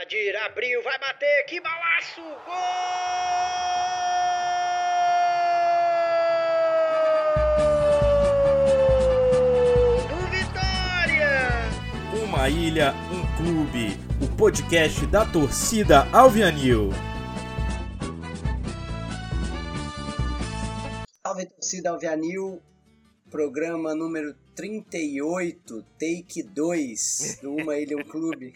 Adir abriu, vai bater, que balaço! Gol! Do Vitória! Uma ilha, um clube. O podcast da torcida Alvianil. Salve torcida Alvianil, programa número 38, take 2 do Uma Ilha, um clube.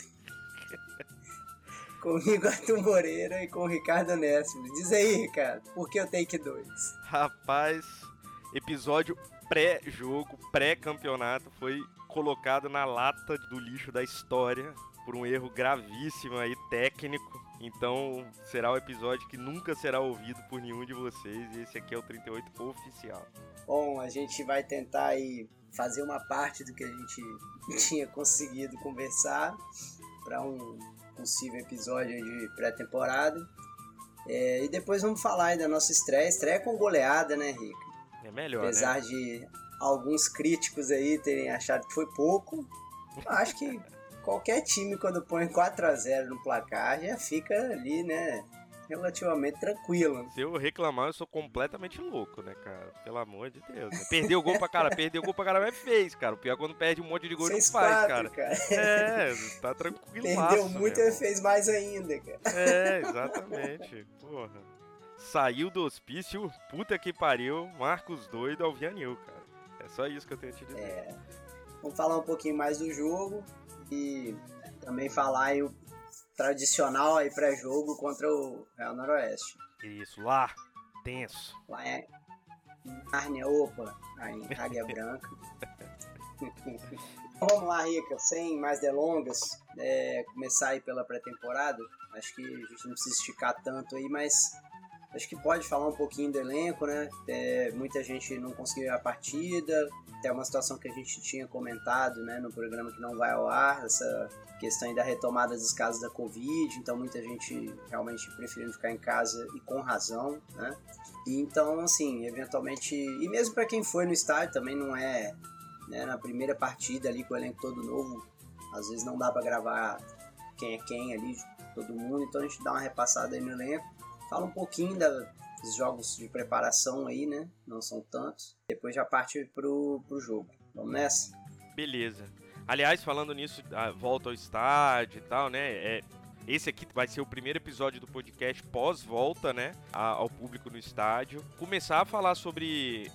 Comigo, Arthur Moreira e com o Ricardo Nessimo. Diz aí, Ricardo, por que o take 2? Rapaz, episódio pré-jogo, pré-campeonato foi colocado na lata do lixo da história por um erro gravíssimo aí técnico. Então será o episódio que nunca será ouvido por nenhum de vocês e esse aqui é o 38 oficial. Bom, a gente vai tentar aí fazer uma parte do que a gente tinha conseguido conversar para um possível episódio de pré-temporada. É, e depois vamos falar aí da nossa estreia. Estreia com goleada, né, Rica? É melhor, Apesar né? de alguns críticos aí terem achado que foi pouco, eu acho que qualquer time quando põe 4 a 0 no placar já fica ali, né, relativamente tranquilo. Se eu reclamar, eu sou completamente louco, né, cara? Pelo amor de Deus. Né? Perdeu o gol pra cara, perdeu o gol pra cara, mas fez, cara. O pior é quando perde um monte de gol e não faz, cara. cara. É, tá tranquilo. Perdeu muito e fez mais ainda, cara. É, exatamente. Porra. Saiu do hospício, puta que pariu, Marcos doido, Alvianil, cara. É só isso que eu tenho a te dizer. É, vamos falar um pouquinho mais do jogo e também falar aí o tradicional aí pré-jogo contra o Real Noroeste. Isso, lá, tenso. Lá é Nárnia, opa, aí em Águia Branca. Vamos lá, Rica, sem mais delongas, é, começar aí pela pré-temporada. Acho que a gente não precisa esticar tanto aí, mas acho que pode falar um pouquinho do elenco, né? É, muita gente não conseguiu à partida, até uma situação que a gente tinha comentado né, no programa que não vai ao ar, essa questão da retomada dos casos da Covid, então muita gente realmente preferindo ficar em casa e com razão, né? E então, assim, eventualmente, e mesmo para quem foi no estádio também não é né, na primeira partida ali com o elenco todo novo, às vezes não dá para gravar quem é quem ali, todo mundo, então a gente dá uma repassada aí no elenco, fala um pouquinho da, dos jogos de preparação aí, né? Não são tantos. Depois já parte pro, pro jogo. Vamos nessa? Beleza. Aliás, falando nisso, volta ao estádio e tal, né? É, esse aqui vai ser o primeiro episódio do podcast pós-volta, né? a- ao público no estádio. Começar a falar sobre,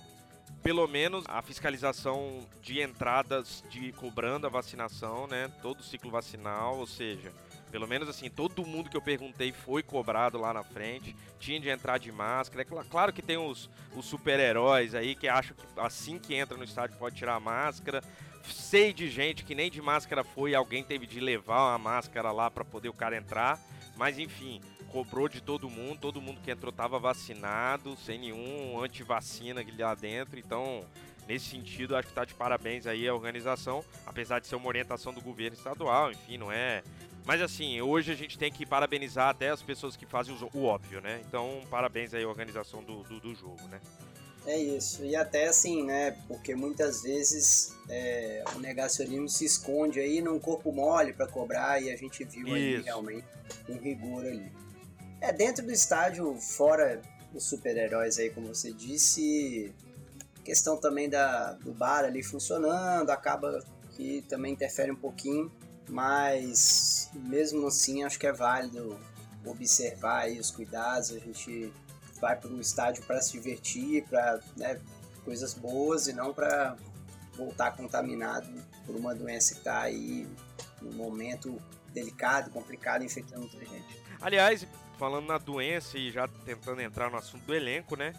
pelo menos, a fiscalização de entradas de cobrando a vacinação, né? Todo o ciclo vacinal, ou seja, pelo menos assim, todo mundo que eu perguntei foi cobrado lá na frente. Tinha de entrar de máscara. É cla- claro que tem os, os super-heróis aí que acham que assim que entra no estádio pode tirar a máscara. Sei de gente que nem de máscara foi, alguém teve de levar uma máscara lá para poder o cara entrar. Mas enfim, cobrou de todo mundo, todo mundo que entrou tava vacinado, sem nenhum antivacina lá dentro. Então, nesse sentido, acho que tá de parabéns aí a organização, apesar de ser uma orientação do governo estadual, enfim, não é mas assim, hoje a gente tem que parabenizar até as pessoas que fazem o, óbvio, né? Então, parabéns aí à organização do, do, do jogo, né? É isso. E até assim, né? Porque muitas vezes é, o negacionismo se esconde aí num corpo mole para cobrar e a gente viu aí realmente um rigor ali. É, dentro do estádio, fora os super-heróis aí, como você disse, questão também da, do bar ali funcionando, acaba que também interfere um pouquinho, mas mesmo assim acho que é válido observar os cuidados, a gente vai para o estádio para se divertir, para né, coisas boas e não para voltar contaminado por uma doença que está aí num momento delicado, complicado, infectando muita gente. Aliás, falando na doença e já tentando entrar no assunto do elenco, né?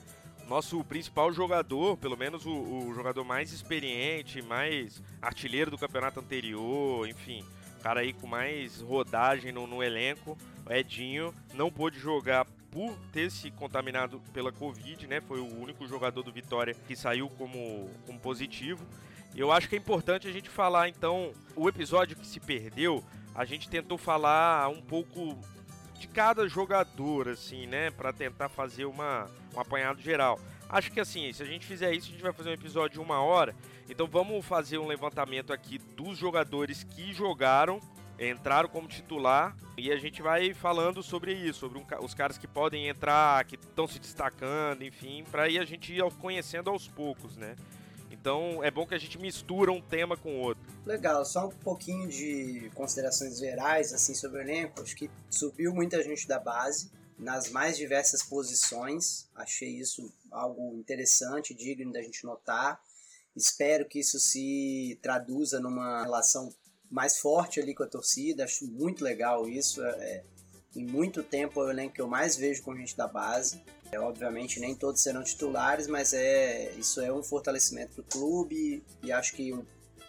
Nosso principal jogador, pelo menos o, o jogador mais experiente, mais artilheiro do campeonato anterior, enfim, cara aí com mais rodagem no, no elenco, Edinho, não pôde jogar por ter se contaminado pela Covid, né? Foi o único jogador do Vitória que saiu como, como positivo. Eu acho que é importante a gente falar, então, o episódio que se perdeu, a gente tentou falar um pouco de cada jogador, assim, né? Pra tentar fazer uma, um apanhado geral. Acho que assim, se a gente fizer isso, a gente vai fazer um episódio de uma hora. Então vamos fazer um levantamento aqui dos jogadores que jogaram entraram como titular e a gente vai falando sobre isso, sobre um, os caras que podem entrar, que estão se destacando, enfim, para aí a gente ir conhecendo aos poucos, né? Então é bom que a gente mistura um tema com outro. Legal, só um pouquinho de considerações gerais assim sobre o elenco. Acho que subiu muita gente da base nas mais diversas posições. Achei isso algo interessante, digno da gente notar. Espero que isso se traduza numa relação mais forte ali com a torcida. Acho muito legal isso. É, é em muito tempo é o elenco que eu mais vejo com gente da base. É, obviamente nem todos serão titulares, mas é isso é um fortalecimento para o clube e acho que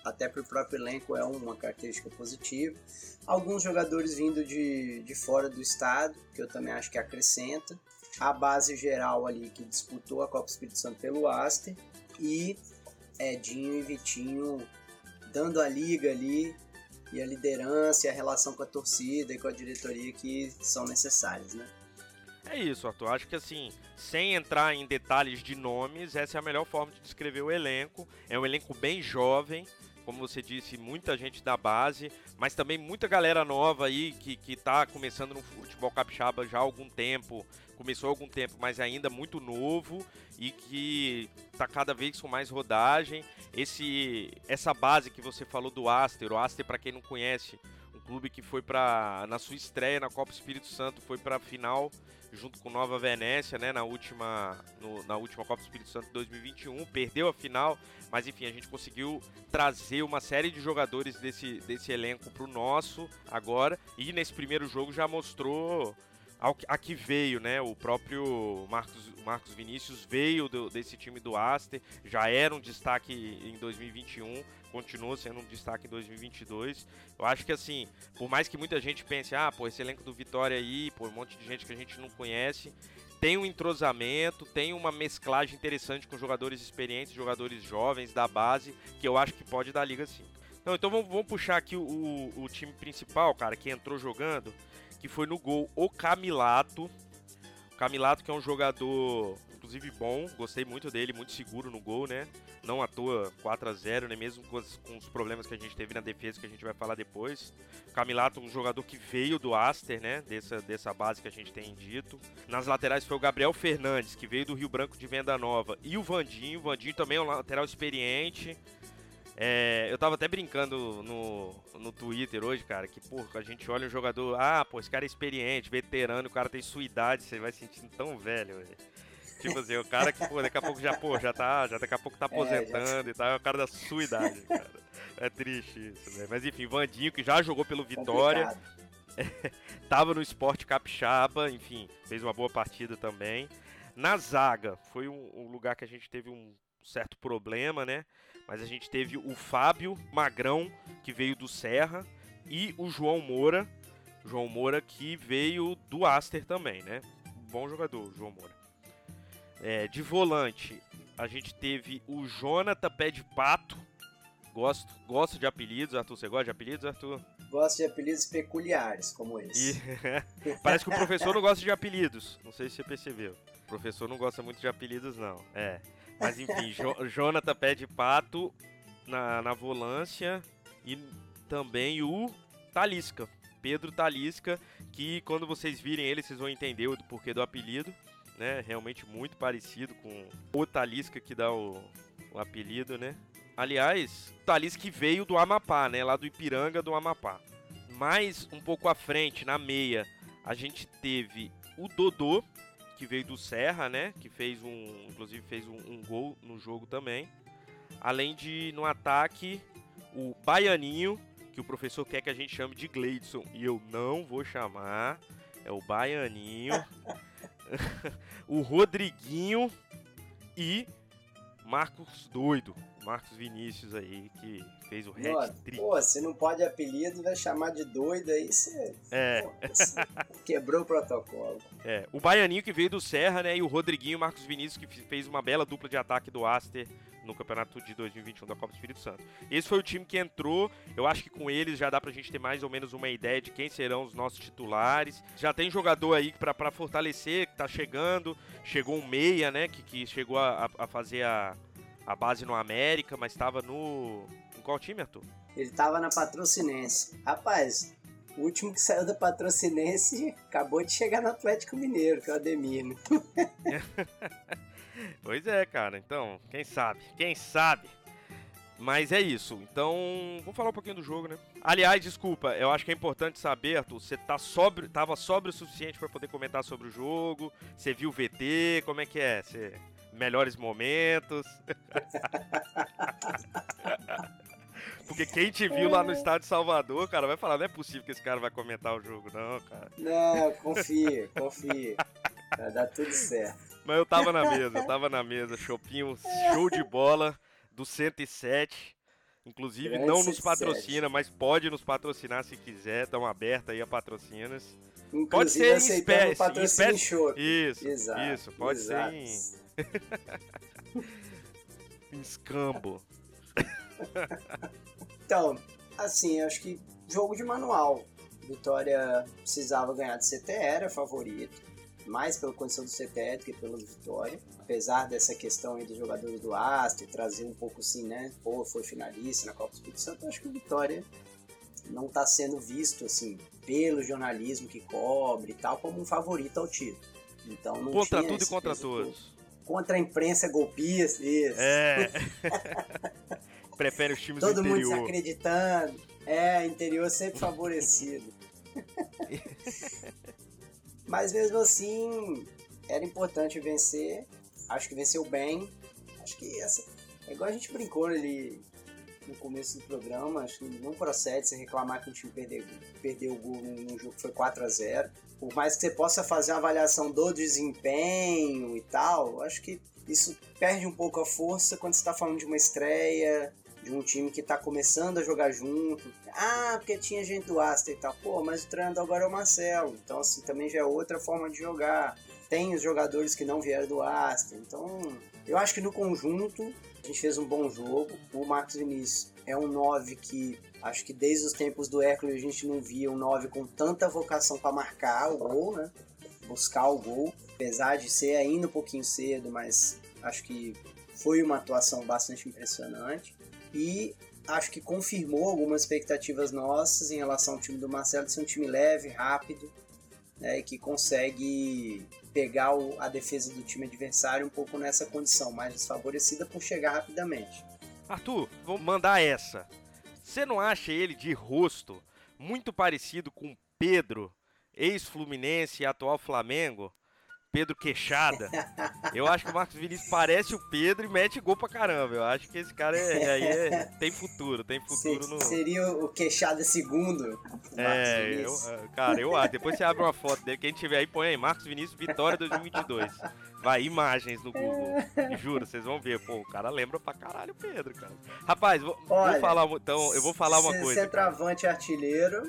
até para o próprio elenco é uma característica positiva. Alguns jogadores vindo de, de fora do estado, que eu também acho que acrescenta. A base geral ali que disputou a Copa Espírito Santo pelo Aster e Edinho e Vitinho dando a liga ali e a liderança e a relação com a torcida e com a diretoria que são necessárias, né? É isso, Arthur. Acho que assim, sem entrar em detalhes de nomes, essa é a melhor forma de descrever o elenco. É um elenco bem jovem, como você disse, muita gente da base, mas também muita galera nova aí que, que tá começando no futebol capixaba já há algum tempo, começou há algum tempo, mas ainda muito novo e que tá cada vez com mais rodagem. Esse essa base que você falou do Aster, o Aster para quem não conhece, um clube que foi para na sua estreia na Copa Espírito Santo, foi para a final junto com Nova Venécia, né, na última, no, na última Copa do Espírito Santo 2021, perdeu a final, mas enfim, a gente conseguiu trazer uma série de jogadores desse, desse elenco para o nosso agora, e nesse primeiro jogo já mostrou ao, a que veio, né? O próprio Marcos, Marcos Vinícius veio do, desse time do Aster, já era um destaque em 2021, continua sendo um destaque em 2022. Eu acho que assim, por mais que muita gente pense, ah, pô, esse elenco do Vitória aí, pô, um monte de gente que a gente não conhece, tem um entrosamento, tem uma mesclagem interessante com jogadores experientes, jogadores jovens da base, que eu acho que pode dar liga sim. Não, então vamos, vamos puxar aqui o, o, o time principal, cara, que entrou jogando que foi no gol o Camilato. Camilato que é um jogador, inclusive bom, gostei muito dele, muito seguro no gol, né? Não à toa 4 a 0 né? Mesmo com, com os problemas que a gente teve na defesa, que a gente vai falar depois. Camilato, um jogador que veio do Aster, né? Dessa, dessa base que a gente tem dito. Nas laterais foi o Gabriel Fernandes, que veio do Rio Branco de Venda Nova. E o Vandinho. O Vandinho também é um lateral experiente. É, eu tava até brincando no, no Twitter hoje, cara, que, porra, a gente olha um jogador, ah, pô, esse cara é experiente, veterano, o cara tem sua idade, você vai se sentindo tão velho, velho. Tipo assim, o cara que, pô, daqui a pouco já, pô, já tá, já daqui a pouco tá aposentando é, já... e tal, é o cara da sua idade, cara. É triste isso, velho. Mas enfim, Vandinho, que já jogou pelo Vitória, tava no esporte capixaba, enfim, fez uma boa partida também. Na zaga, foi um, um lugar que a gente teve um certo problema, né? Mas a gente teve o Fábio Magrão, que veio do Serra, e o João Moura, João Moura que veio do Aster também, né? Bom jogador, João Moura. É, de volante, a gente teve o Jonathan Pé de Pato. Gosto, gosto de apelidos, Arthur. Você gosta de apelidos, Arthur? Gosto de apelidos peculiares, como esse. E... Parece que o professor não gosta de apelidos. Não sei se você percebeu. O professor não gosta muito de apelidos, não. É. Mas enfim, jo Jonathan Pé de Pato na, na volância e também o Talisca. Pedro Talisca, que quando vocês virem ele, vocês vão entender o porquê do apelido. Né? Realmente muito parecido com o Talisca que dá o, o apelido, né? Aliás, o Talisca veio do Amapá, né? Lá do Ipiranga do Amapá. Mais um pouco à frente, na meia, a gente teve o Dodô, que veio do Serra, né? Que fez um, inclusive fez um, um gol no jogo também. Além de no ataque o Baianinho, que o professor quer que a gente chame de Gleidson e eu não vou chamar. É o Baianinho, o Rodriguinho e Marcos Doido. Marcos Vinícius aí, que fez o hat-trick. Pô, se não pode apelido, vai chamar de doido aí, você, é. Pô, você quebrou o protocolo. É, o Baianinho que veio do Serra, né, e o Rodriguinho Marcos Vinícius que fez uma bela dupla de ataque do Aster no campeonato de 2021 da Copa do Espírito Santo. Esse foi o time que entrou, eu acho que com eles já dá pra gente ter mais ou menos uma ideia de quem serão os nossos titulares. Já tem jogador aí pra, pra fortalecer, que tá chegando, chegou um meia, né, que, que chegou a, a fazer a a base no América, mas estava no. Em qual time, Arthur? Ele estava na Patrocinense. Rapaz, O último que saiu da Patrocinense acabou de chegar no Atlético Mineiro, que é o Ademir. Né? pois é, cara. Então, quem sabe? Quem sabe? Mas é isso. Então, vamos falar um pouquinho do jogo, né? Aliás, desculpa, eu acho que é importante saber, Arthur, você tá sóbrio, tava sóbrio o suficiente para poder comentar sobre o jogo? Você viu o VT? Como é que é? Você... Melhores momentos? Porque quem te viu lá no estádio de Salvador, cara, vai falar, não é possível que esse cara vai comentar o jogo, não, cara. Não, confia, confia. Vai dar tudo certo. Mas eu tava na mesa, eu tava na mesa, Chopinho, show de bola do 107. Inclusive, Grande não nos patrocina, mas pode nos patrocinar se quiser. Estão abertas aí a patrocinas. Inclusive, pode ser em espécie. Em espécie. Isso, Exato, isso. Pode Exato. ser em... escambo. então, assim, acho que jogo de manual. Vitória precisava ganhar de CT, era favorito mais pela condição do CTE do que pela Vitória. Apesar dessa questão aí dos jogadores do Astro, trazer um pouco assim, né? Pô, foi finalista na Copa do Espírito Santo, acho que o Vitória não está sendo visto assim pelo jornalismo que cobre e tal como um favorito ao título. Então não contra tudo e contra todos. Contra a imprensa golpista, isso. É. Prefere os times Todo do interior. Todo mundo se acreditando. É, interior sempre favorecido. Mas mesmo assim, era importante vencer. Acho que venceu bem. Acho que essa. É igual a gente brincou ali no começo do programa. Acho que não procede você reclamar que o time perdeu, perdeu o gol num jogo que foi 4 a 0 Por mais que você possa fazer uma avaliação do desempenho e tal, acho que isso perde um pouco a força quando você está falando de uma estreia, de um time que está começando a jogar junto. Ah, porque tinha gente do Astor e tal. Pô, mas o treinador agora é o Marcelo. Então, assim, também já é outra forma de jogar. Tem os jogadores que não vieram do Astor. Então, eu acho que no conjunto a gente fez um bom jogo. O Marcos Vinícius é um 9 que acho que desde os tempos do Hércules a gente não via um 9 com tanta vocação para marcar o gol, né? Buscar o gol. Apesar de ser ainda um pouquinho cedo, mas acho que foi uma atuação bastante impressionante e acho que confirmou algumas expectativas nossas em relação ao time do Marcelo de ser um time leve, rápido, né, e que consegue pegar o, a defesa do time adversário um pouco nessa condição, mais desfavorecida por chegar rapidamente. Arthur, vou mandar essa. Você não acha ele de rosto muito parecido com Pedro, ex-Fluminense e atual Flamengo? Pedro Queixada. Eu acho que o Marcos Vinícius parece o Pedro e mete gol pra caramba. Eu acho que esse cara é, aí é, tem futuro, tem futuro no. Seria o Queixada segundo. É, eu, é, cara, eu acho. Depois você abre uma foto dele, quem tiver aí, põe aí, Marcos Vinícius Vitória 2022. Vai, imagens no Google. Juro, vocês vão ver. Pô, o cara lembra pra caralho o Pedro, cara. Rapaz, vou, Olha, vou falar, então, eu vou falar uma coisa. Centroavante artilheiro.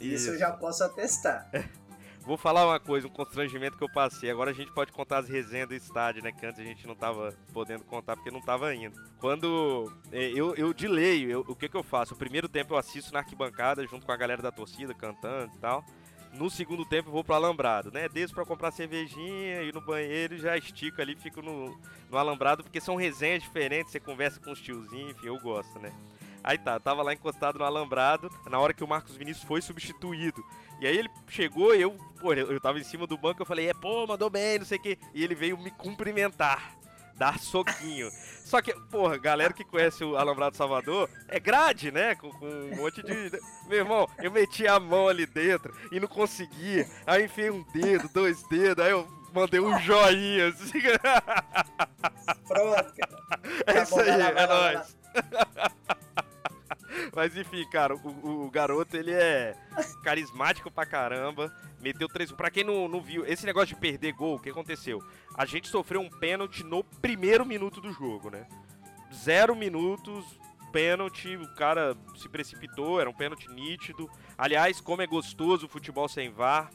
Isso. isso eu já posso atestar. Vou falar uma coisa, um constrangimento que eu passei. Agora a gente pode contar as resenhas do estádio, né? Que antes a gente não tava podendo contar porque não tava indo. Quando é, eu, eu delay, eu, o que que eu faço? O primeiro tempo eu assisto na arquibancada junto com a galera da torcida cantando e tal. No segundo tempo eu vou pro alambrado, né? Desço pra comprar cervejinha, ir no banheiro e já estico ali, fico no, no alambrado, porque são resenhas diferentes, você conversa com os tiozinhos, enfim, eu gosto, né? Aí tá, eu tava lá encostado no alambrado, na hora que o Marcos Vinícius foi substituído. E aí ele chegou e eu, pô, eu tava em cima do banco, eu falei, é, pô, mandou bem, não sei o quê. E ele veio me cumprimentar, dar soquinho. Só que, porra, galera que conhece o Alambrado Salvador, é grade, né? Com, com, um monte de. Meu irmão, eu meti a mão ali dentro e não conseguia. Aí enfiei um dedo, dois dedos, aí eu mandei um joinha assim. Pronto, cara. É tá isso bom, aí, lá, é nóis. Mas enfim, cara, o, o, garoto ele é carismático pra caramba. Meteu três. Pra quem não, não viu, esse negócio de perder gol, o que aconteceu? A gente sofreu um pênalti no primeiro minuto do jogo, né? Zero minutos, pênalti, o cara se precipitou, era um pênalti nítido. Aliás, como é gostoso o futebol sem VAR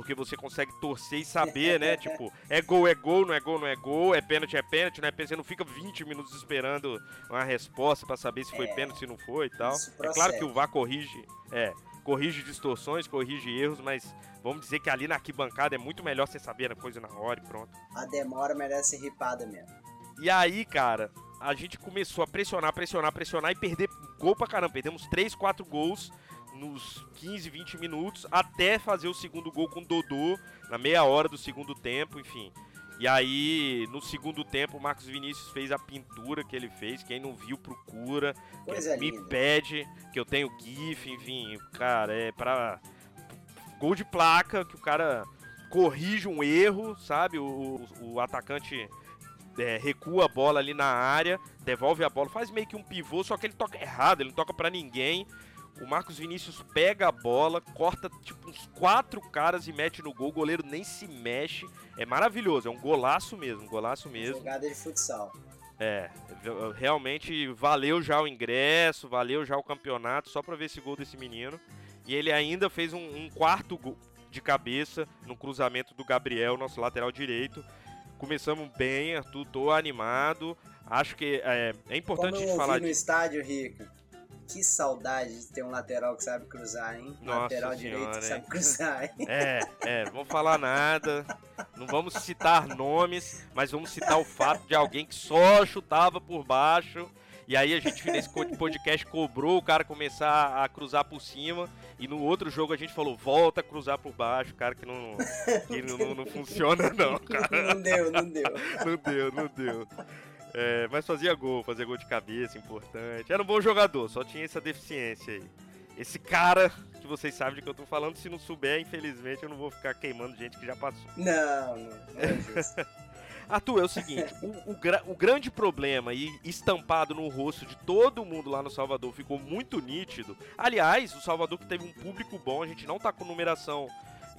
porque você consegue torcer e saber, né? tipo, é gol, é gol, não é gol, não é gol, é pênalti, é pênalti, né? Você não fica 20 minutos esperando uma resposta para saber se foi é, pênalti, se não foi e tal. É claro que o VAR corrige, é, corrige distorções, corrige erros, mas vamos dizer que ali na arquibancada é muito melhor você saber a coisa na hora e pronto. A demora merece ripada mesmo. E aí, cara, a gente começou a pressionar, pressionar, pressionar e perder gol pra caramba. Perdemos 3, 4 gols nos 15, 20 minutos, até fazer o segundo gol com o Dodô, na meia hora do segundo tempo, enfim. E aí, no segundo tempo, o Marcos Vinícius fez a pintura que ele fez. Quem não viu, procura. Coisa me linda. pede, que eu tenho GIF, enfim, cara, é pra. Gol de placa, que o cara corrige um erro, sabe? O, o, o atacante é, recua a bola ali na área, devolve a bola, faz meio que um pivô, só que ele toca errado, ele não toca pra ninguém. O Marcos Vinícius pega a bola, corta tipo uns quatro caras e mete no gol. O goleiro nem se mexe. É maravilhoso, é um golaço mesmo, um golaço mesmo. Jogada de futsal. É, realmente valeu já o ingresso, valeu já o campeonato, só pra ver esse gol desse menino. E ele ainda fez um, um quarto gol de cabeça no cruzamento do Gabriel, nosso lateral direito. Começamos bem, Arthur, tô animado. Acho que é, é importante Como eu falar no estádio, Rico. Que saudade de ter um lateral que sabe cruzar, hein? Nossa lateral senhora, direito que sabe cruzar, hein? É, é, não vamos falar nada, não vamos citar nomes, mas vamos citar o fato de alguém que só chutava por baixo. E aí a gente nesse podcast cobrou o cara começar a cruzar por cima. E no outro jogo a gente falou, volta a cruzar por baixo, cara, que não, que não, não, não funciona não, cara. Não deu, não deu. Não deu, não deu. É, mas fazia gol, fazia gol de cabeça, importante. Era um bom jogador, só tinha essa deficiência aí. Esse cara que vocês sabem de que eu tô falando, se não souber, infelizmente eu não vou ficar queimando gente que já passou. Não, não, não é justo. Arthur, é o seguinte, o, o, gra- o grande problema e estampado no rosto de todo mundo lá no Salvador ficou muito nítido. Aliás, o Salvador que teve um público bom, a gente não tá com numeração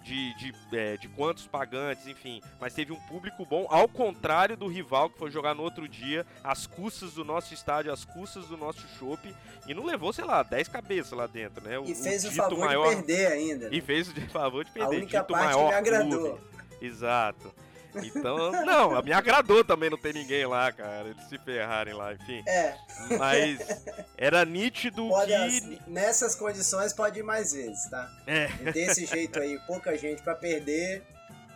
de, de, é, de quantos pagantes, enfim, mas teve um público bom, ao contrário do rival que foi jogar no outro dia, às custas do nosso estádio, às custas do nosso chopp, e não levou, sei lá, 10 cabeças lá dentro, né? E fez o dito favor maior, de perder ainda. né? E fez o favor de perder. A única dito parte que maior me agradou. clube. Exato. Então, não, me agradou também não ter ninguém lá, cara. Eles se ferrarem lá, enfim. É, Mas era nítido pode, que. nessas condições pode ir mais vezes, tá? É, Desse jeito aí, pouca gente pra perder.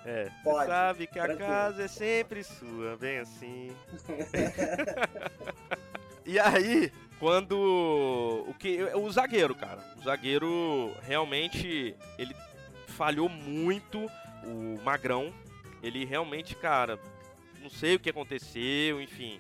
é. Pode, sabe que a tranquilo. casa é sempre sua, bem assim. e aí, quando. O que. O zagueiro, cara. O zagueiro realmente. Ele falhou muito. O Magrão. Ele realmente, cara. Não sei o que aconteceu, enfim.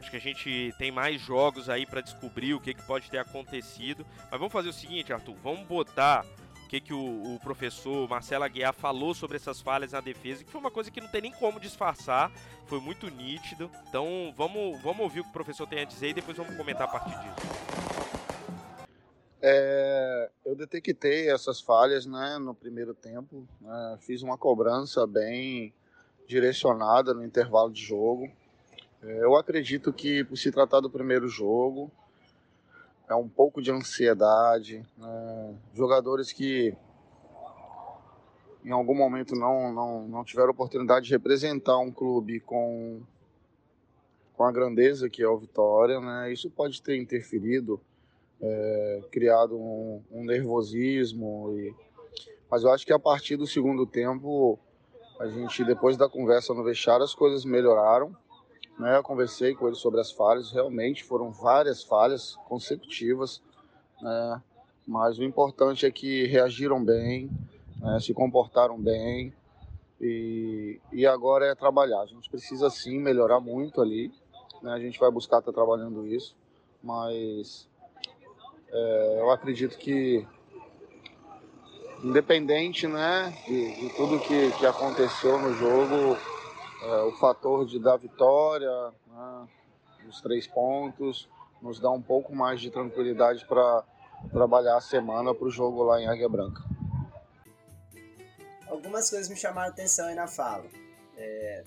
Acho que a gente tem mais jogos aí pra descobrir o que, que pode ter acontecido. Mas vamos fazer o seguinte, Arthur. Vamos botar o que, que o, o professor Marcelo Aguiar falou sobre essas falhas na defesa, que foi uma coisa que não tem nem como disfarçar, foi muito nítido. Então vamos, vamos ouvir o que o professor tem a dizer e depois vamos comentar a partir disso. É, eu detectei essas falhas né, no primeiro tempo, né, fiz uma cobrança bem direcionada no intervalo de jogo. É, eu acredito que, por se tratar do primeiro jogo, é um pouco de ansiedade, né, jogadores que em algum momento não, não, não tiveram oportunidade de representar um clube com, com a grandeza que é o Vitória, né, isso pode ter interferido é, criado um, um nervosismo. E... Mas eu acho que a partir do segundo tempo, a gente, depois da conversa no vestiário, as coisas melhoraram. Né? Eu conversei com ele sobre as falhas, realmente foram várias falhas consecutivas. Né? Mas o importante é que reagiram bem, né? se comportaram bem. E, e agora é trabalhar. A gente precisa sim melhorar muito ali. Né? A gente vai buscar estar trabalhando isso. Mas é, eu acredito que, independente né, de, de tudo que, que aconteceu no jogo, é, o fator de dar vitória, né, os três pontos, nos dá um pouco mais de tranquilidade para trabalhar a semana para o jogo lá em Águia Branca. Algumas coisas me chamaram atenção aí na fala. É,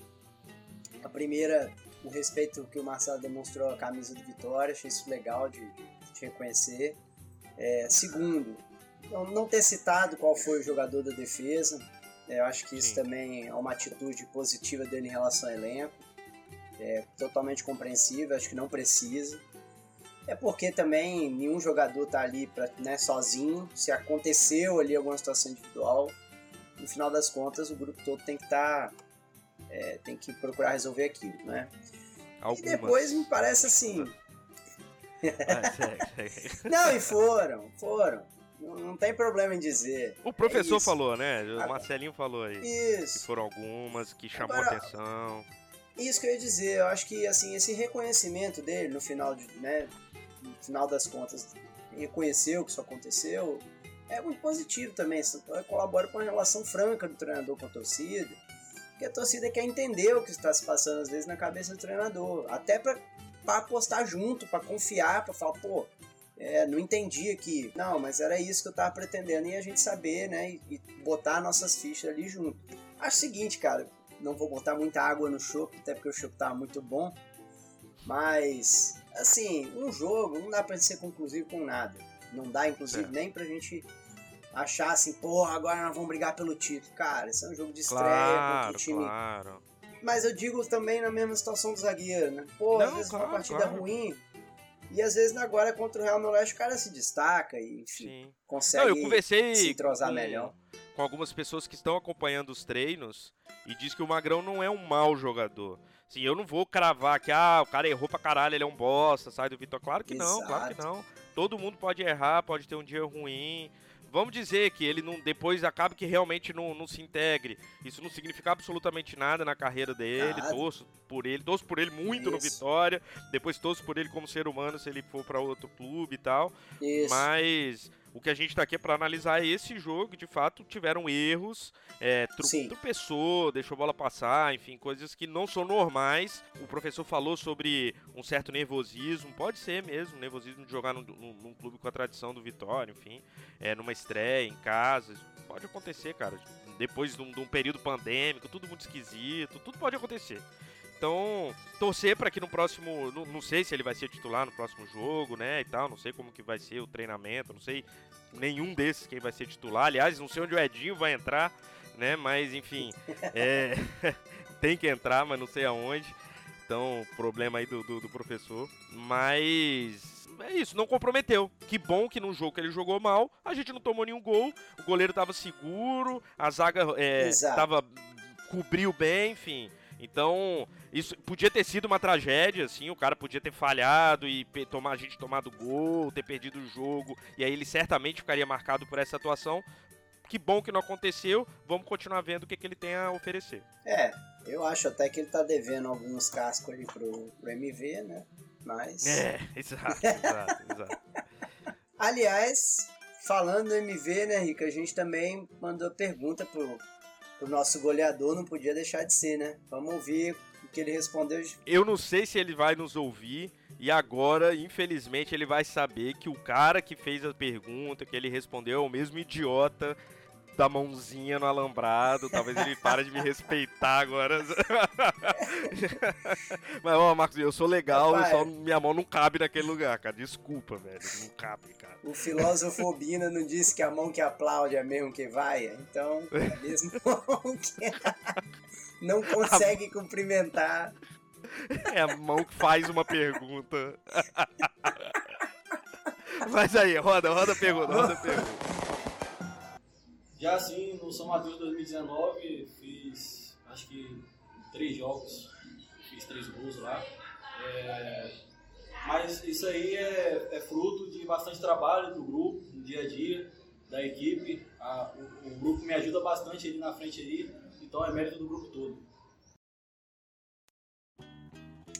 a primeira, o respeito que o Marcelo demonstrou à camisa do Vitória, achei isso legal de, de reconhecer. É, segundo, não, não ter citado qual foi o jogador da defesa. É, eu acho que isso Sim. também é uma atitude positiva dele em relação ao elenco. É totalmente compreensível, acho que não precisa. É porque também nenhum jogador tá ali pra, né, sozinho. Se aconteceu ali alguma situação individual, no final das contas o grupo todo tem que estar. Tem que procurar resolver aquilo, né? Algumas. E depois me parece assim. Ah. Não, e foram, foram. Não, não tem problema em dizer. O professor É falou, né? O Marcelinho falou aí. Isso. Foram algumas que chamou Agora, atenção. Isso que eu ia dizer, eu acho que assim, esse reconhecimento dele no final de, né, no final das contas, reconheceu que isso aconteceu, é muito positivo também, isso colabora com a relação franca do treinador com a torcida, porque a torcida quer entender o que está se passando às vezes na cabeça do treinador, até para apostar junto, para confiar, para falar, pô, é, não entendi aqui. Não, mas era isso que eu tava pretendendo e a gente saber, né, e, e botar nossas fichas ali junto. Acho o seguinte, cara, não vou botar muita água no chopp, até porque o chopp tava muito bom. Mas, assim, um jogo não dá pra ser conclusivo com nada. Não dá, inclusive, É. nem pra gente achar assim, pô, agora nós vamos brigar pelo título. Cara, esse é um jogo de estreia Claro, contra o time. claro. Mas eu digo também na mesma situação do zagueiro, né? Pô, às Não, vezes claro, uma partida claro. ruim. E às vezes agora contra o Real Noroeste o cara se destaca e, enfim, Sim. consegue Não, eu conversei se entrosar com, melhor. com algumas pessoas que estão acompanhando os treinos e diz que o Magrão não é um mau jogador. Sim, eu não vou cravar que ah, o cara errou pra caralho, ele é um bosta, sai do Vitor. Claro que não, claro que Exato. não. Todo mundo pode errar, pode ter um dia ruim. Vamos dizer que ele não depois acaba que realmente não, não se integre. Isso não significa absolutamente nada na carreira dele. Nada. Torço por ele, torço por ele muito no Isso. Vitória. Depois torço por ele como ser humano se ele for pra outro clube e tal. Isso. Mas o que a gente tá aqui é pra analisar esse jogo, de fato, tiveram erros, é, tro Sim. tropeçou, deixou a bola passar, enfim, coisas que não são normais. O professor falou sobre um certo nervosismo, pode ser mesmo, nervosismo de jogar num, num- num clube com a tradição do Vitória, enfim, é, numa estreia, em casa, pode acontecer, cara. Depois de um, de um período pandêmico, tudo muito esquisito, tudo pode acontecer. Então, torcer para que no próximo, não, não sei se ele vai ser titular no próximo jogo, né, e tal, não sei como que vai ser o treinamento, não sei nenhum desses quem vai ser titular. Aliás, não sei onde o Edinho vai entrar, né, mas enfim, é, tem que entrar, mas não sei aonde. Então, problema aí do, do, do professor. Mas é isso, não comprometeu. Que bom que num jogo que ele jogou mal, a gente não tomou nenhum gol. O goleiro tava seguro, a zaga é, tava cobriu bem, enfim. Então, isso podia ter sido uma tragédia, assim, o cara podia ter falhado e tomar a gente tomado gol, ter perdido o jogo, e aí ele certamente ficaria marcado por essa atuação. Que bom que não aconteceu. Vamos continuar vendo o que, que ele tem a oferecer. É, eu acho até que ele tá devendo alguns cascos ali pro, pro MV, né? Mas. É, exato, exato, exato. Aliás, falando do MV, né, Rica, a gente também mandou pergunta pro, pro nosso goleador, não podia deixar de ser, né? Vamos ouvir o que ele respondeu. Eu não sei se ele vai nos ouvir. E agora, infelizmente, ele vai saber que o cara que fez a pergunta, que ele respondeu, é o mesmo idiota da mãozinha no alambrado. Talvez ele pare de me respeitar agora. Mas, ó, Marcos, eu sou legal, Rapaz. só minha mão não cabe naquele lugar, cara. Desculpa, velho. Não cabe, cara. O filósofo Obina não disse que a mão que aplaude é mesmo que vai? Então, a mesma mão que não consegue cumprimentar. É a mão que faz uma pergunta. Mas aí, roda, roda a pergunta, roda a pergunta. Já assim, no São Mateus 2019, fiz acho que três jogos, fiz três gols lá. É, mas isso aí é, é fruto de bastante trabalho do grupo, no dia a dia, da equipe. A- o, o grupo me ajuda bastante ali na frente ali, então é mérito do grupo todo.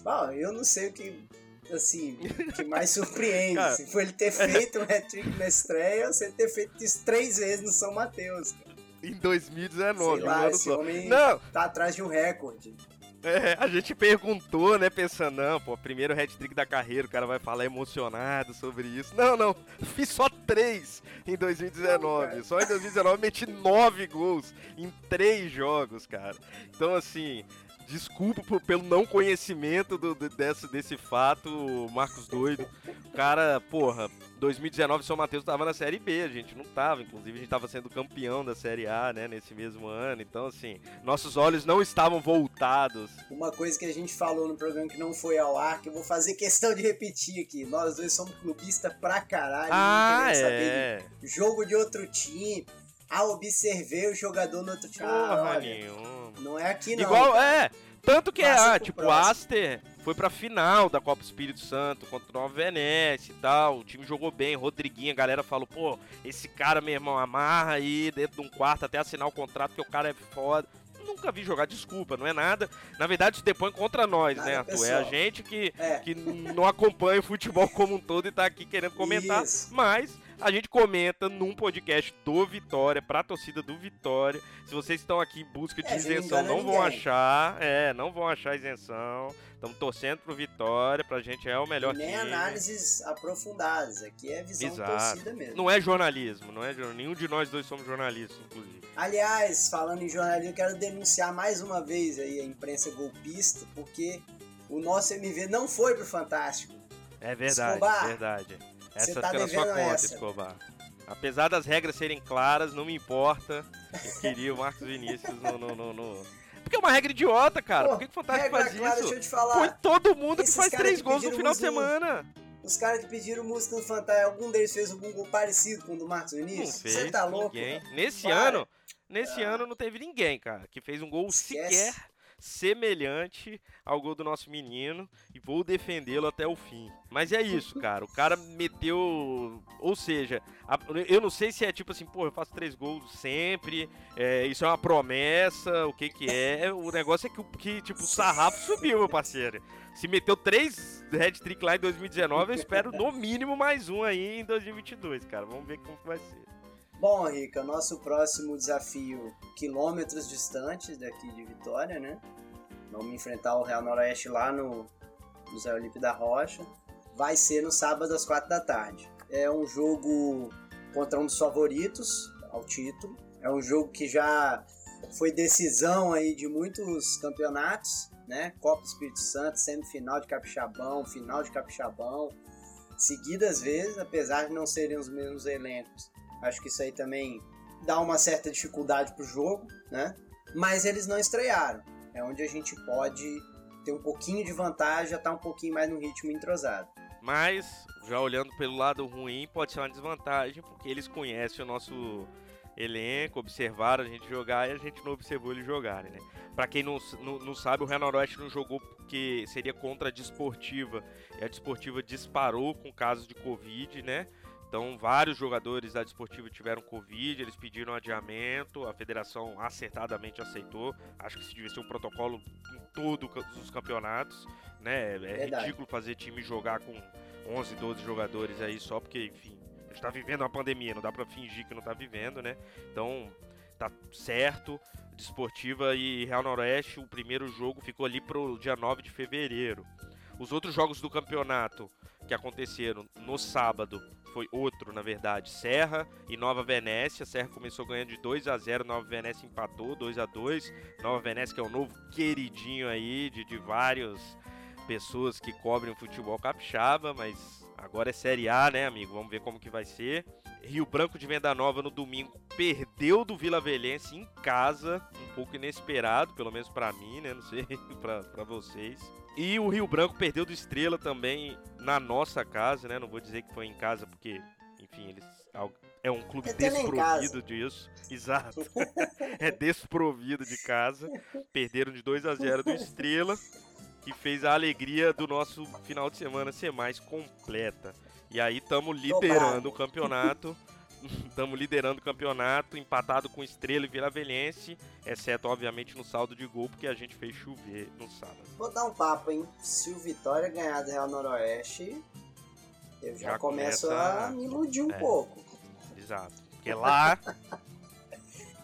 Bom, eu não sei o que, assim, que mais surpreende. Cara. se foi ele ter feito um hat-trick na estreia ou se ele ter feito isso três vezes no São Mateus. cara. Em 2019, Sei um lá, ano esse só. homem Não, tá atrás de um recorde. É, a gente perguntou, né, pensando, não, pô, primeiro hat-trick da carreira, o cara vai falar emocionado sobre isso. Não, não, fiz só três em 2019. Só em 2019 eu meti nove gols em três jogos, cara. Então, assim, desculpa por- pelo não conhecimento do, do- desse, desse fato, Marcos Doido. O cara, porra, 2019 São Mateus tava na Série B, a gente não tava, inclusive a gente tava sendo campeão da Série A, né, nesse mesmo ano. Então, assim, nossos olhos não estavam voltados Uma coisa que a gente falou no programa que não foi ao ar, que eu vou fazer questão de repetir aqui. Nós dois somos clubistas pra caralho, Ah, é. saber de jogo de outro time. Ah, observei o jogador no outro time. Porra Ah, nenhuma. não é aqui não. Igual, é. Tanto que, Passa ah, tipo, o. Aster foi pra final da Copa Espírito Santo contra o Nova Venécia e tal. O time jogou bem, Rodriguinho, a galera falou, pô, esse cara, meu irmão, amarra aí dentro de um quarto até assinar o contrato, que o cara é foda. Nunca vi jogar, desculpa, não é nada. Na verdade, isso depõe contra nós, Nada né, Arthur? É pessoal. a gente que, É. que não acompanha o futebol como um todo e tá aqui querendo comentar. Isso. Mas a gente comenta num podcast do Vitória, pra torcida do Vitória. Se vocês estão aqui em busca de É, não isenção, não vão achar. É, não vão achar isenção. Estamos torcendo pro Vitória, pra gente é o melhor E nem time. análises aprofundadas. Aqui é visão Exato. torcida mesmo. Não é jornalismo, não é. Nenhum de nós dois somos jornalistas, inclusive. Aliás, falando em jornalismo, eu quero denunciar mais uma vez aí a imprensa golpista, porque o nosso MV não foi pro Fantástico. É verdade, Escobar, verdade. Essa tá fica na sua conta, essa. Escobar. Apesar das regras serem claras, não me importa. Eu queria o Marcos Vinícius no. no, no, no- Porque é uma regra idiota, cara. Pô, Por que, que o Fantástico faz clara, isso? deixa eu te falar. Põe todo mundo que faz três que gols no final de semana. Os caras que pediram música no Fantástico, algum deles fez algum gol parecido com o do Marcos Não Vinícius? fez Você tá louco? ninguém. cara? Nesse Para. ano, nesse ano não teve ninguém, cara, que fez um gol Esquece. sequer semelhante ao gol do nosso menino e vou defendê-lo até o fim. Mas é isso, cara. O cara meteu, ou seja, a- eu não sei se é tipo assim, pô, eu faço três gols sempre, é, isso é uma promessa, o que que é? O negócio é que, que tipo o sarrafo subiu, meu parceiro. Se meteu três hat-trick lá em 2019, eu espero no mínimo mais um aí em 2022, cara. Vamos ver como vai ser. Bom, Rica, nosso próximo desafio, quilômetros distantes daqui de Vitória, né? Vamos enfrentar o Real Noroeste lá no, no Zé da Rocha. Vai ser no sábado às quatro da tarde. É um jogo contra um dos favoritos ao título. É um jogo que já foi decisão aí de muitos campeonatos, né? Copa Espírito Santo, semifinal de Capixabão, final de Capixabão, seguidas vezes, apesar de não serem os mesmos elencos. Acho que isso aí também dá uma certa dificuldade pro jogo, né? Mas eles não estrearam. É onde a gente pode ter um pouquinho de vantagem, já tá um pouquinho mais no ritmo entrosado. Mas, já olhando pelo lado ruim, pode ser uma desvantagem, porque eles conhecem o nosso elenco, observaram a gente jogar e a gente não observou eles jogarem, né? Pra quem não, não, não sabe, o Real Noroeste não jogou porque seria contra a Desportiva, e a Desportiva disparou com casos de Covid, né? Então, vários jogadores da Desportiva tiveram Covid, eles pediram adiamento, a federação acertadamente aceitou. Acho que isso devia ser um protocolo em todos os campeonatos, né? É Verdade. ridículo fazer time jogar com 11, 12 jogadores aí só porque, enfim, a gente tá vivendo uma pandemia, não dá pra fingir que não tá vivendo, né? Então, tá certo. Desportiva e Real Noroeste, o primeiro jogo ficou ali pro dia 9 de fevereiro. Os outros jogos do campeonato que aconteceram no sábado foi outro, na verdade, Serra e Nova Venécia. Serra começou ganhando de 2 a 0, Nova Venécia empatou 2 a 2. Nova Venécia que é o novo queridinho aí de, de várias pessoas que cobrem o futebol capixaba, mas agora é Série A, né, amigo? Vamos ver como que vai ser. Rio Branco de Venda Nova no domingo perdeu do Vila Velhense em casa, um pouco inesperado, pelo menos pra mim, né? Não sei pra vocês. E o Rio Branco perdeu do Estrela também na nossa casa, né? Não vou dizer que foi em casa porque, enfim, eles é um clube desprovido disso. Exato. é desprovido de casa. Perderam de 2 a 0 do Estrela, que fez a alegria do nosso final de semana ser mais completa. E aí estamos liderando o campeonato. Estamos liderando o campeonato, empatado com Estrela e Vila Velhense, exceto, obviamente, no saldo de gol, porque a gente fez chover no sábado. Vou dar um papo, hein? Se o Vitória ganhar do Real Noroeste, eu já, Já começo começa- a me iludir um é. pouco. Exato. Porque lá,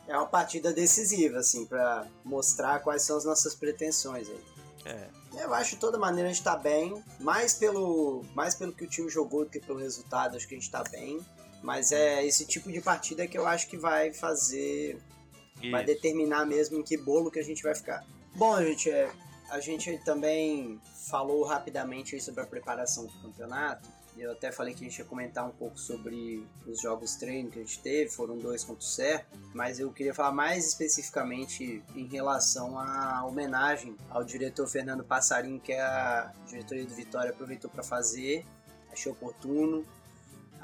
É uma partida decisiva, assim, pra mostrar quais são as nossas pretensões aí. é, Eu acho que de toda maneira a gente tá bem, mais pelo, mais pelo que o time jogou do que pelo resultado, acho que a gente tá bem. Mas é esse tipo de partida que eu acho que vai fazer, vai isso. determinar mesmo em que bolo que a gente vai ficar. Bom, gente, é, a gente também falou rapidamente sobre a preparação do campeonato. Eu até falei que a gente ia comentar um pouco sobre os jogos treino que a gente teve, foram dois contra o mas eu queria falar mais especificamente em relação à homenagem ao diretor Fernando Passarinho, que a diretoria do Vitória aproveitou para fazer, achei oportuno.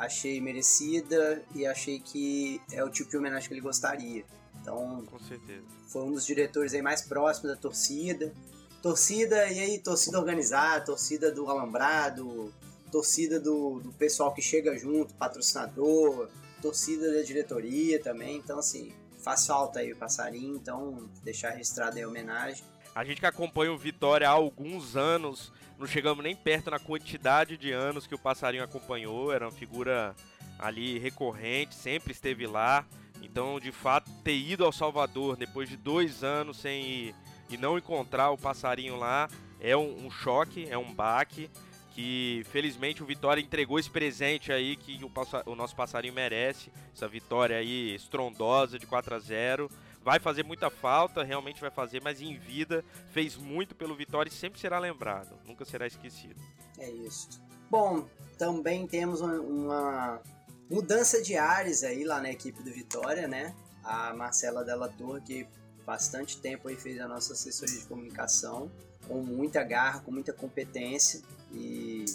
Achei merecida e achei que é o tipo de homenagem que ele gostaria. Então, Com certeza. foi um dos diretores aí mais próximos da torcida. Torcida, e aí, torcida organizada, torcida do Alambrado, torcida do, do pessoal que chega junto, patrocinador, torcida da diretoria também. Então, assim, faz falta aí o passarinho, então deixar registrado aí a homenagem. A gente que acompanha o Vitória há alguns anos, não chegamos nem perto na quantidade de anos que o Passarinho acompanhou, era uma figura ali recorrente, sempre esteve lá. Então, de fato, ter ido ao Salvador depois de dois anos sem ir e não encontrar o Passarinho lá é um, um choque, é um baque. Que felizmente o Vitória entregou esse presente aí que o, o nosso passarinho merece. Essa vitória aí estrondosa de 4 a 0 vai fazer muita falta, realmente vai fazer, mas em vida fez muito pelo Vitória e sempre será lembrado, nunca será esquecido. É isso. Bom, também temos uma, mudança de ares aí lá na equipe do Vitória, né? A Marcela Della Torre, que bastante tempo aí fez a nossa assessoria de comunicação, com muita garra, com muita competência e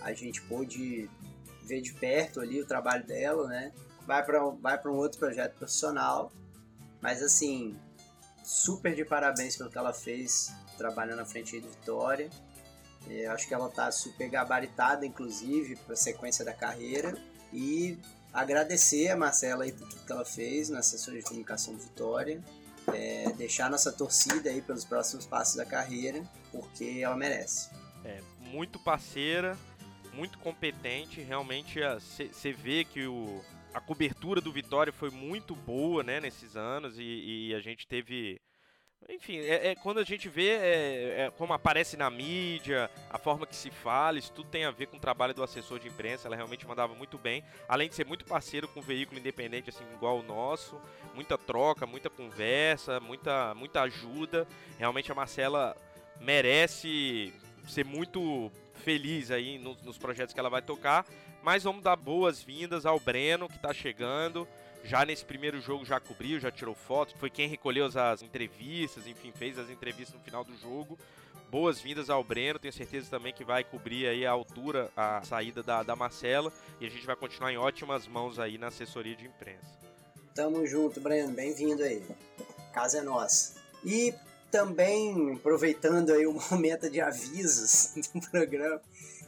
a gente pôde ver de perto ali o trabalho dela, né? Vai para vai um outro projeto profissional, mas assim, super de parabéns pelo que ela fez trabalhando à frente do Vitória. É, acho que ela tá super gabaritada, inclusive, para a sequência da carreira. E agradecer a Marcela aí por tudo que ela fez na assessoria de comunicação do Vitória. É, deixar nossa torcida aí pelos próximos passos da carreira, porque ela merece. É, muito parceira, muito competente, realmente você vê que o, a cobertura do Vitória foi muito boa, né, nesses anos e, e a gente teve enfim, é, é quando a gente vê é, é como aparece na mídia, a forma que se fala, isso tudo tem a ver com o trabalho do assessor de imprensa. Ela realmente mandava muito bem, além de ser muito parceiro com um veículo independente, assim, igual o nosso. Muita troca, muita conversa, muita, muita ajuda. Realmente a Marcela merece ser muito feliz aí nos, nos projetos que ela vai tocar. Mas vamos dar boas-vindas ao Breno, que está chegando já nesse primeiro jogo já cobriu, já tirou fotos, foi quem recolheu as entrevistas, enfim, fez as entrevistas no final do jogo. Boas-vindas ao Breno, tenho certeza também que vai cobrir aí a altura, a saída da, da Marcela, e a gente vai continuar em ótimas mãos aí na assessoria de imprensa. Tamo junto, Breno, bem-vindo aí. Casa é nossa. E também, aproveitando aí o momento de avisos do programa,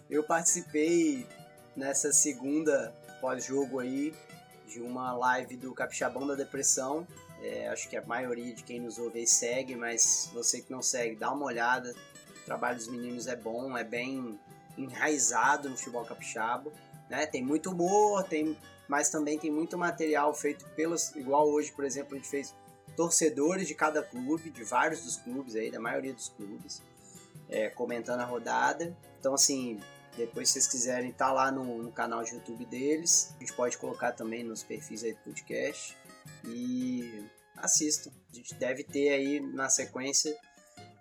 eu participei nessa segunda pós-jogo aí de uma live do Capixabão da Depressão. É, acho que a maioria de quem nos ouve segue, mas você que não segue, dá uma olhada. O trabalho dos meninos é bom, é bem enraizado no futebol capixaba. Né? Tem muito humor, tem, mas também tem muito material feito pelos. Igual hoje, por exemplo, a gente fez torcedores de cada clube, de vários dos clubes aí, da maioria dos clubes, é, comentando a rodada. Então, assim, depois, se vocês quiserem, tá lá no, no, canal de YouTube deles. A gente pode colocar também nos perfis aí do podcast. E assistam. A gente deve ter aí na sequência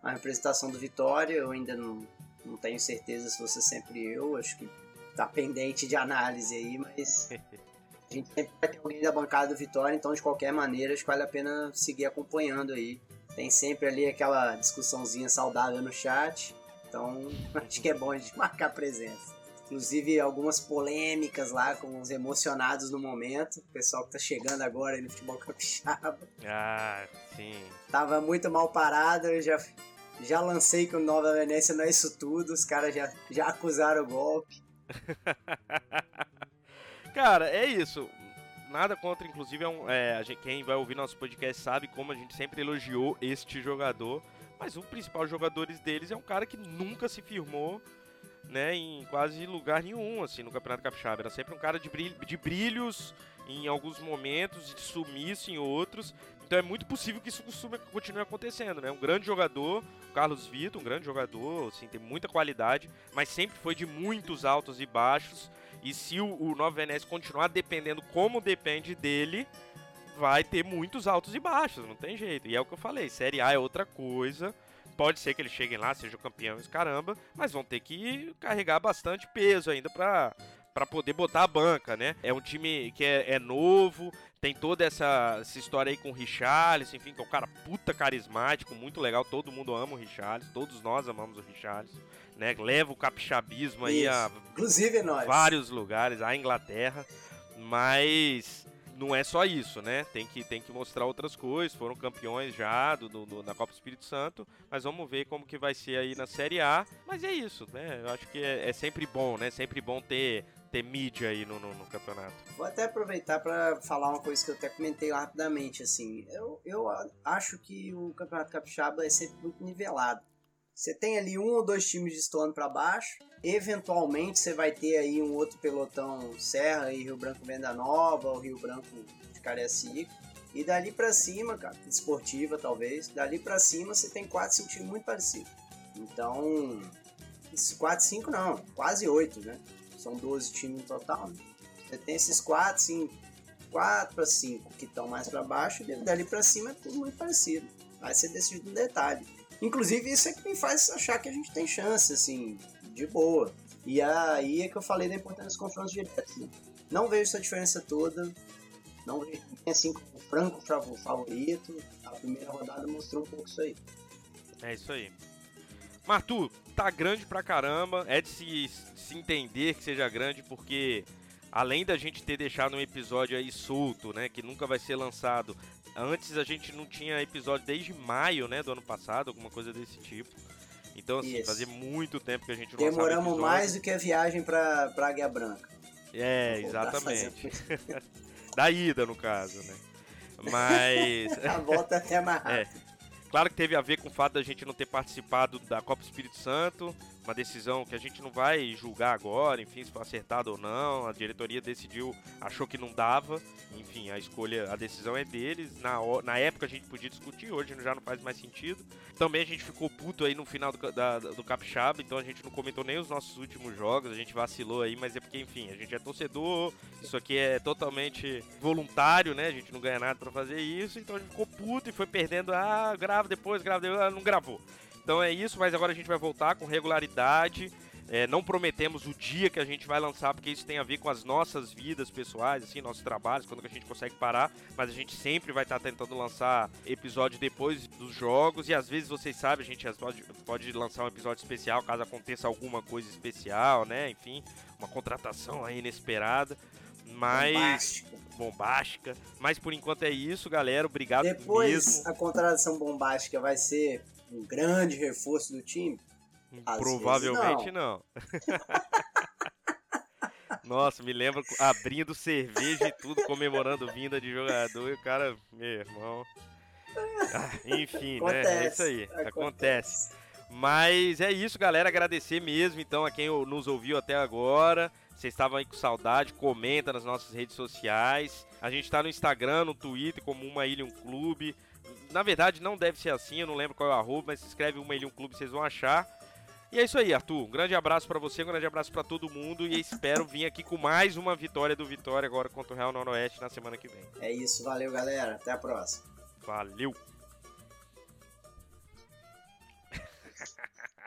a representação do Vitória. Eu ainda não, não tenho certeza se você sempre eu. Acho que tá pendente de análise aí, mas a gente sempre vai ter alguém da bancada do Vitória. Então, de qualquer maneira, acho que vale a pena seguir acompanhando aí. Tem sempre ali aquela discussãozinha saudável no chat. Então, acho que é bom a gente marcar presença. Inclusive, algumas polêmicas lá com os emocionados no momento. O pessoal que tá chegando agora aí no futebol capixaba. Ah, sim. Tava muito mal parado, eu já, já lancei que o Nova Venécia não é isso tudo. Os caras já, já acusaram o golpe. Cara, é isso. Nada contra, inclusive, é um, é, gente, quem vai ouvir nosso podcast sabe como a gente sempre elogiou este jogador. Mas o principal jogadores deles é um cara que nunca se firmou né, em quase lugar nenhum assim no Campeonato Capixaba. Era sempre um cara de, brilho, de brilhos em alguns momentos, de sumiço em outros. Então é muito possível que isso continue acontecendo, né? Um grande jogador, o Carlos Vitor, um grande jogador, assim, tem muita qualidade, mas sempre foi de muitos altos e baixos. E se o, o Nova Venécia continuar dependendo como depende dele, vai ter muitos altos e baixos, não tem jeito. E é o que eu falei, Série A é outra coisa. Pode ser que eles cheguem lá, sejam campeões, caramba, mas vão ter que carregar bastante peso ainda para para poder botar a banca, né? É um time que é, é novo, tem toda essa, essa, história aí com o Richarlison, enfim, que é um cara puta carismático, muito legal, todo mundo ama o Richarlison, todos nós amamos o Richarlison, né? Leva o capixabismo aí a Inclusive nós. vários lugares, a Inglaterra, mas não é só isso, né? Tem que, tem que mostrar outras coisas. Foram campeões já do, do, da Copa Espírito Santo, mas vamos ver como que vai ser aí na Série A. Mas é isso, né? Eu acho que é, é sempre bom, né? Sempre bom ter, ter mídia aí no, no, no campeonato. Vou até aproveitar para falar uma coisa que eu até comentei rapidamente, assim. Eu, eu acho que o Campeonato Capixaba é sempre muito nivelado. Você tem ali um ou dois times destoando para baixo. Eventualmente você vai ter aí um outro pelotão Serra e Rio Branco Venda Nova, ou Rio Branco de Cariacica. E dali para cima, cara, esportiva talvez, dali para cima você tem quatro, cinco times muito parecidos. Então, esses 4, 5 não, quase 8, né? São 12 times no total. Né? Você tem esses 4, 5, 4 para 5 que estão mais para baixo, e dali para cima é tudo muito parecido. Vai ser decidido no detalhe. Inclusive, isso é que me faz achar que a gente tem chance, assim, de boa. E aí é que eu falei da importância dos confrontos diretos. Né? Não vejo essa diferença toda. Não vejo assim como franco favorito. A primeira rodada mostrou um pouco isso aí. É isso aí. Martu, tá grande pra caramba. É de se, se entender que seja grande, porque além da gente ter deixado um episódio aí solto, né, que nunca vai ser lançado, Antes a gente não tinha episódio desde maio, né, do ano passado, alguma coisa desse tipo. Então, assim, Isso. fazia muito tempo que a gente não Demoramos mais do que a viagem pra, pra Águia Branca. É, exatamente. da ida, no caso, né? Mas. a volta é até mais rápido. É. Claro que teve a ver com o fato da gente não ter participado da Copa Espírito Santo, uma decisão que a gente não vai julgar agora, enfim, se foi acertado ou não. A diretoria decidiu, achou que não dava, enfim, a escolha, a decisão é deles. Na, na época a gente podia discutir, hoje já não faz mais sentido. Também a gente ficou puto aí no final do, da, do Capixaba, então a gente não comentou nem os nossos últimos jogos, a gente vacilou aí, mas é porque, enfim, a gente é torcedor, isso aqui é totalmente voluntário, né? A gente não ganha nada para fazer isso, então a gente ficou puto e foi perdendo, ah, grava depois, grava depois, ah, não gravou. Então é isso, mas agora a gente vai voltar com regularidade. É, não prometemos o dia que a gente vai lançar, porque isso tem a ver com as nossas vidas pessoais, assim, nossos trabalhos, quando a gente consegue parar. Mas a gente sempre vai estar tentando lançar episódio depois dos jogos. E às vezes vocês sabem, a gente pode, pode lançar um episódio especial caso aconteça alguma coisa especial, né? Enfim, uma contratação aí inesperada. Mas. Bombástica. bombástica. Mas por enquanto é isso, galera. Obrigado Depois, mesmo. a contratação bombástica vai ser um grande reforço do time? Às Provavelmente não. não. Nossa, me lembro abrindo cerveja e tudo, comemorando vinda de jogador e o cara, meu irmão. Ah, enfim, acontece, né? É isso aí, acontece. acontece. Mas é isso, galera. Agradecer mesmo, então, a quem nos ouviu até agora. Vocês estavam aí com saudade, comenta nas nossas redes sociais. A gente está no Instagram, no Twitter, como Uma Ilha Um Clube. Na verdade, não deve ser assim, eu não lembro qual é o arroba, mas se escreve Uma Ilha Um Clube, vocês vão achar. E é isso aí, Arthur. Um grande abraço para você, um grande abraço para todo mundo e espero vir aqui com mais uma vitória do Vitória agora contra o Real Noroeste na semana que vem. É isso, valeu galera, até a próxima. Valeu.